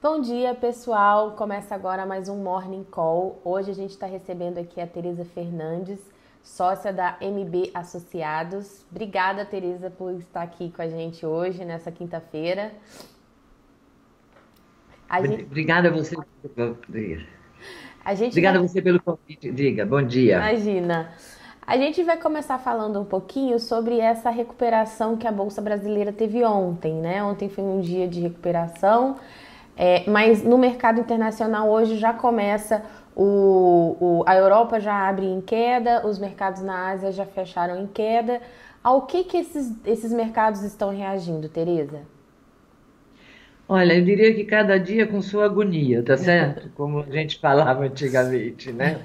Bom dia, pessoal. Começa agora mais um Morning Call. Hoje a gente está recebendo aqui a Tereza Fernandes, sócia da MB Associados. Obrigada, Tereza, por estar aqui com a gente hoje, nessa quinta-feira. Gente... Obrigada a você. A gente Obrigada vai... a você pelo convite. Diga, bom dia. Imagina. A gente vai começar falando um pouquinho sobre essa recuperação que a Bolsa Brasileira teve ontem, né? Ontem foi um dia de recuperação. É, mas no mercado internacional hoje já começa o, o, a Europa já abre em queda, os mercados na Ásia já fecharam em queda. Ao que, que esses, esses mercados estão reagindo, Tereza? Olha, eu diria que cada dia com sua agonia, tá certo? Como a gente falava antigamente, né?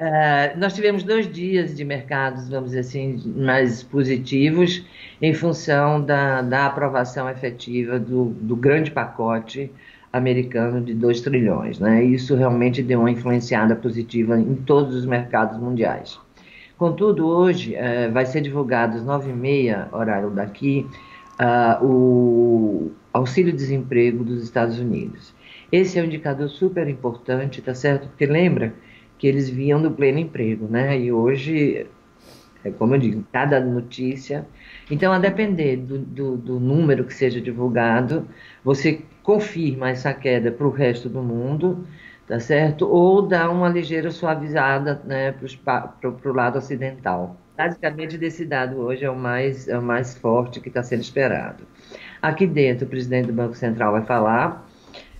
Uh, nós tivemos dois dias de mercados, vamos dizer assim, mais positivos, em função da, da aprovação efetiva do, do grande pacote americano de 2 trilhões. Né? Isso realmente deu uma influenciada positiva em todos os mercados mundiais. Contudo, hoje eh, vai ser divulgado às 9h30, horário daqui, uh, o auxílio-desemprego dos Estados Unidos. Esse é um indicador super importante, tá certo? Porque lembra que eles vinham do pleno emprego, né? E hoje, é como eu digo, cada notícia. Então, a depender do, do, do número que seja divulgado, você confirma essa queda para o resto do mundo, tá certo? Ou dá uma ligeira suavizada né, para o lado ocidental. Basicamente, desse dado hoje é o mais, é o mais forte que está sendo esperado. Aqui dentro, o presidente do Banco Central vai falar,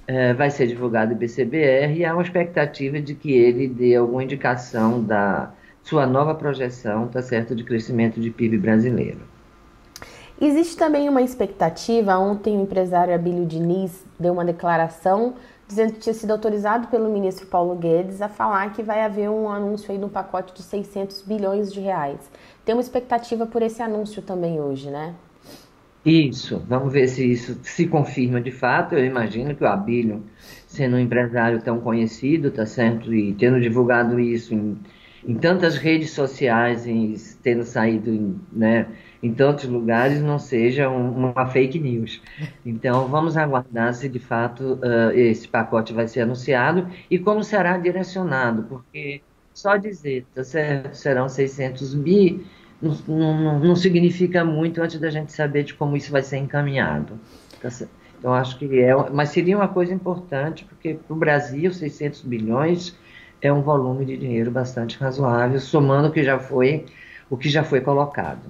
é, vai ser divulgado o IBCBR e há uma expectativa de que ele dê alguma indicação da sua nova projeção, tá certo, de crescimento de PIB brasileiro. Existe também uma expectativa, ontem o empresário Abílio Diniz deu uma declaração dizendo que tinha sido autorizado pelo ministro Paulo Guedes a falar que vai haver um anúncio aí de um pacote de 600 bilhões de reais. Tem uma expectativa por esse anúncio também hoje, né? Isso, vamos ver se isso se confirma de fato. Eu imagino que o Abílio, sendo um empresário tão conhecido, tá certo, e tendo divulgado isso em, em tantas redes sociais, e tendo saído em, né, em tantos lugares não seja um, uma fake news. Então, vamos aguardar se de fato uh, esse pacote vai ser anunciado e como será direcionado, porque só dizer tá certo, serão 600 bi não, não, não, significa muito antes da gente saber de como isso vai ser encaminhado. Tá então, acho que é, mas seria uma coisa importante, porque para o Brasil, 600 bilhões é um volume de dinheiro bastante razoável, somando o que já foi, o que já foi colocado.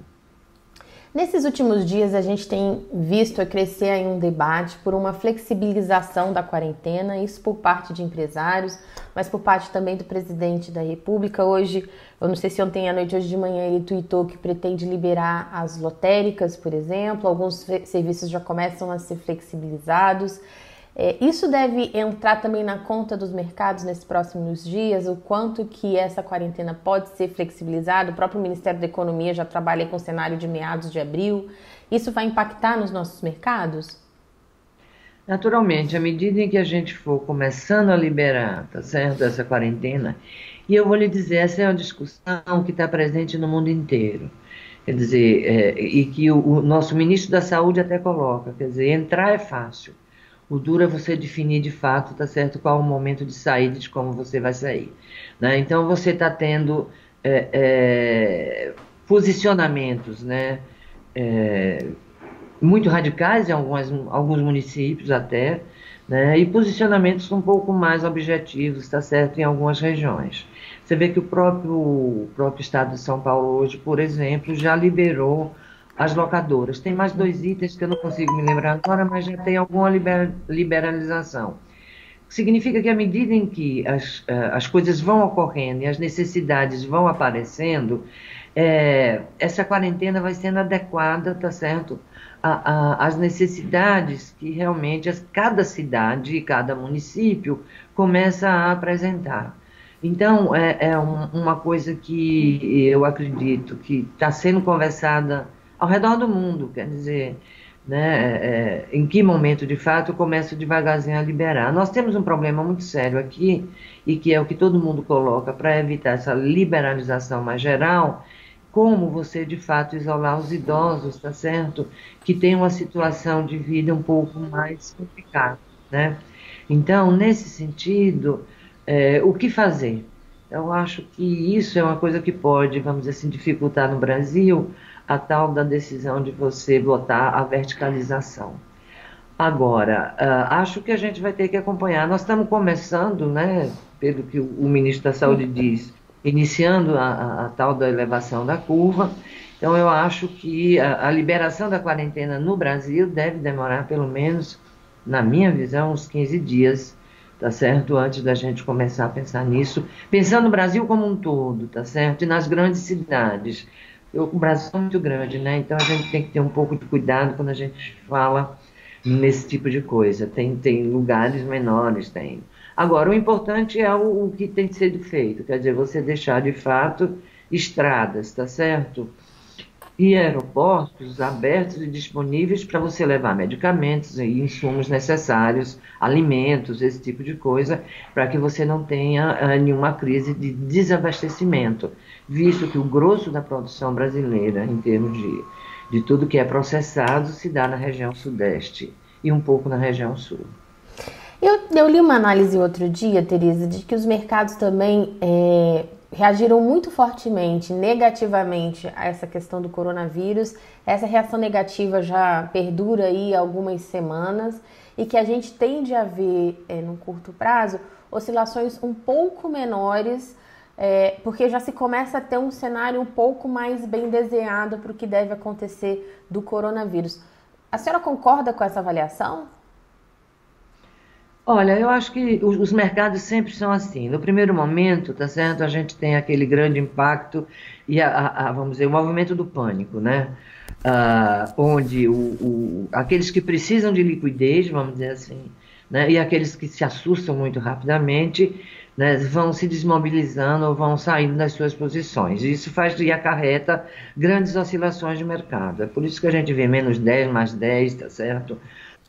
Nesses últimos dias, a gente tem visto crescer aí um debate por uma flexibilização da quarentena, isso por parte de empresários, mas por parte também do presidente da República. Hoje, eu não sei se ontem à noite, hoje de manhã, ele tweetou que pretende liberar as lotéricas, por exemplo, alguns serviços já começam a ser flexibilizados. É, isso deve entrar também na conta dos mercados nesses próximos dias, o quanto que essa quarentena pode ser flexibilizada. O próprio Ministério da Economia já trabalha com o cenário de meados de abril. Isso vai impactar nos nossos mercados? Naturalmente, à medida em que a gente for começando a liberar, tá certo, essa quarentena, e eu vou lhe dizer, essa é uma discussão que está presente no mundo inteiro. Quer dizer, é, e que o, o nosso ministro da Saúde até coloca, quer dizer, entrar é fácil o duro é você definir de fato, tá certo, qual o momento de saída, de como você vai sair. Né? Então você está tendo é, é, posicionamentos, né, é, muito radicais em algumas, alguns municípios até, né, e posicionamentos um pouco mais objetivos, está certo, em algumas regiões. Você vê que o próprio, o próprio Estado de São Paulo hoje, por exemplo, já liberou as locadoras. Tem mais dois itens que eu não consigo me lembrar agora, mas já tem alguma liberalização. Significa que à medida em que as, eh, as coisas vão ocorrendo e as necessidades vão aparecendo, é, essa quarentena vai sendo adequada, tá certo? Às necessidades que realmente as, cada cidade e cada município começa a apresentar. Então, é, é um, uma coisa que eu acredito que está sendo conversada ao redor do mundo, quer dizer, né, é, é, em que momento de fato eu começo devagarzinho a liberar. Nós temos um problema muito sério aqui, e que é o que todo mundo coloca para evitar essa liberalização mais geral, como você de fato isolar os idosos, tá certo? Que tem uma situação de vida um pouco mais complicada, né? Então, nesse sentido, é, o que fazer? Eu acho que isso é uma coisa que pode, vamos dizer assim, dificultar no Brasil a tal da decisão de você votar a verticalização. Agora, uh, acho que a gente vai ter que acompanhar. Nós estamos começando, né, pelo que o, o ministro da Saúde diz, iniciando a, a, a, tal da elevação da curva. Então, eu acho que a, a liberação da quarentena no Brasil deve demorar pelo menos, na minha visão, uns 15 dias, tá certo? Antes da gente começar a pensar nisso, pensando no Brasil como um todo, tá certo? E nas grandes cidades. Eu, o Brasil é muito grande, né? Então a gente tem que ter um pouco de cuidado quando a gente fala nesse tipo de coisa. Tem, tem lugares menores, tem. Agora, o importante é o, o que tem ser feito, quer dizer, você deixar de fato estradas, tá certo? E aeroportos abertos e disponíveis para você levar medicamentos e insumos necessários, alimentos, esse tipo de coisa, para que você não tenha uh, nenhuma crise de desabastecimento, visto que o grosso da produção brasileira, em termos de, de tudo que é processado, se dá na região sudeste e um pouco na região sul. Eu, eu li uma análise outro dia, Teresa, de que os mercados também é, reagiram muito fortemente, negativamente a essa questão do coronavírus. Essa reação negativa já perdura aí algumas semanas e que a gente tende a ver é, no curto prazo oscilações um pouco menores, é, porque já se começa a ter um cenário um pouco mais bem desenhado para o que deve acontecer do coronavírus. A senhora concorda com essa avaliação? Olha, eu acho que os, os, mercados sempre são assim. No primeiro momento, tá certo? A gente tem aquele grande impacto e a, a vamos dizer o movimento do pânico, né? Ah, onde o, o, aqueles que precisam de liquidez, vamos dizer assim, né? E aqueles que se assustam muito rapidamente, né? Vão se desmobilizando ou vão saindo das suas posições. Isso faz e acarreta grandes oscilações de mercado. É por isso que a gente vê menos 10, mais 10, tá certo?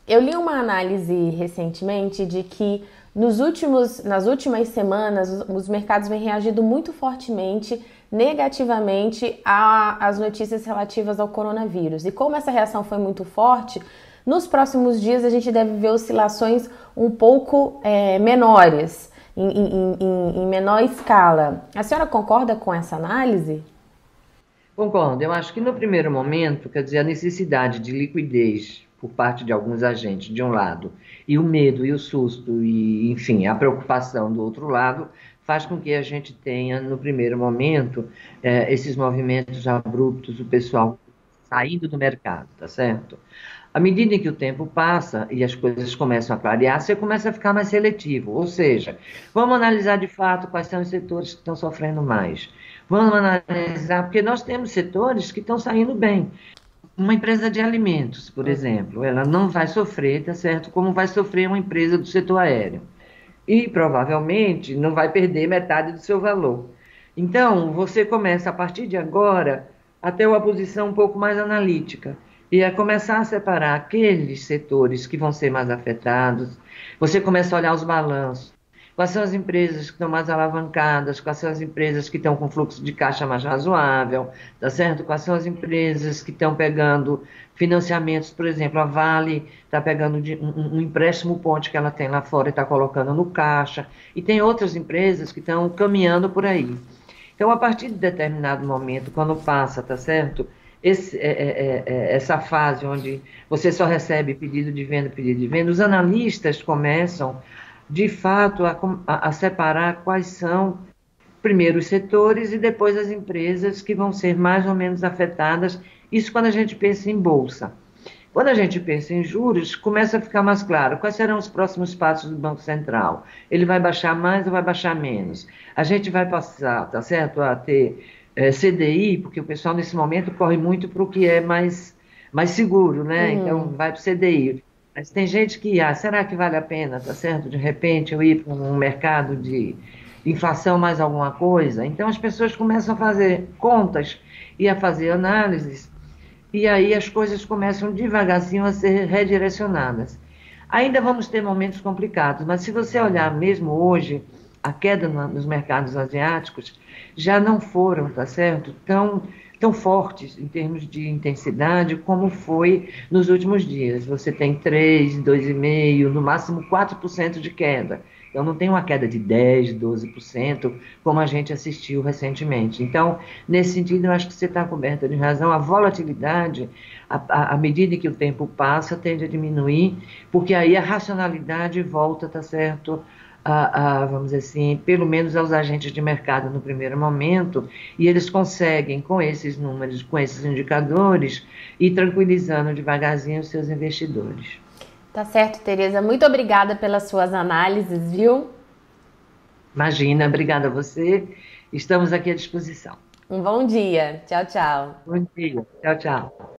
Eu li uma análise recentemente de que nos últimos, nas últimas semanas os, os mercados vêm reagindo muito fortemente, negativamente às notícias relativas ao coronavírus. E como essa reação foi muito forte, nos próximos dias a gente deve ver oscilações um pouco é, menores, em, em, em, em menor escala. A senhora concorda com essa análise? Concordo. Eu acho que no primeiro momento, quer dizer, a necessidade de liquidez por parte de alguns agentes, de um lado, e o medo e o susto e, enfim, a preocupação do outro lado, faz com que a gente tenha, no primeiro momento, é, esses movimentos abruptos, o pessoal saindo do mercado, tá certo? À medida em que o tempo passa e as coisas começam a clarear, você começa a ficar mais seletivo. Ou seja, vamos analisar de fato quais são os setores que estão sofrendo mais. Vamos analisar, porque nós temos setores que estão saindo bem. Uma empresa de alimentos, por exemplo, ela não vai sofrer, tá certo? Como vai sofrer uma empresa do setor aéreo. E provavelmente não vai perder metade do seu valor. Então, você começa a partir de agora a ter uma posição um pouco mais analítica e a começar a separar aqueles setores que vão ser mais afetados. Você começa a olhar os balanços Quais são as empresas que estão mais alavancadas? Quais são as empresas que estão com fluxo de caixa mais razoável? Tá certo? Quais são as empresas que estão pegando financiamentos? Por exemplo, a Vale está pegando um, um empréstimo ponte que ela tem lá fora e está colocando no caixa. E tem outras empresas que estão caminhando por aí. Então, a partir de determinado momento, quando passa, tá certo? Esse, é, é, é, essa fase onde você só recebe pedido de venda, pedido de venda, os analistas começam de fato, a, a, separar quais são, primeiro, os setores e depois as empresas que vão ser mais ou menos afetadas. Isso quando a gente pensa em bolsa. Quando a gente pensa em juros, começa a ficar mais claro quais serão os próximos passos do Banco Central. Ele vai baixar mais ou vai baixar menos? A gente vai passar, tá certo, a ter é, CDI, porque o pessoal nesse momento corre muito para o que é mais, mais seguro, né? Uhum. Então vai para o CDI. Mas tem gente que, ah, será que vale a pena, tá certo? De repente eu ir para um mercado de inflação mais alguma coisa. Então as pessoas começam a fazer contas e a fazer análises, e aí as coisas começam devagarzinho a ser redirecionadas. Ainda vamos ter momentos complicados, mas se você olhar mesmo hoje, a queda nos mercados asiáticos já não foram, tá certo? Tão tão fortes em termos de intensidade como foi nos últimos dias. Você tem 3, 2,5%, no máximo 4% de queda. Então, não tem uma queda de 10%, 12%, como a gente assistiu recentemente. Então, nesse sentido, eu acho que você está coberta de razão. A volatilidade, à medida que o tempo passa, tende a diminuir, porque aí a racionalidade volta, tá certo? A, a, vamos dizer assim, pelo menos aos agentes de mercado no primeiro momento, e eles conseguem, com esses números, com esses indicadores, ir tranquilizando devagarzinho os seus investidores. Tá certo, Tereza. Muito obrigada pelas suas análises, viu? Imagina, obrigada a você. Estamos aqui à disposição. Um bom dia. Tchau, tchau. Bom dia. Tchau, tchau.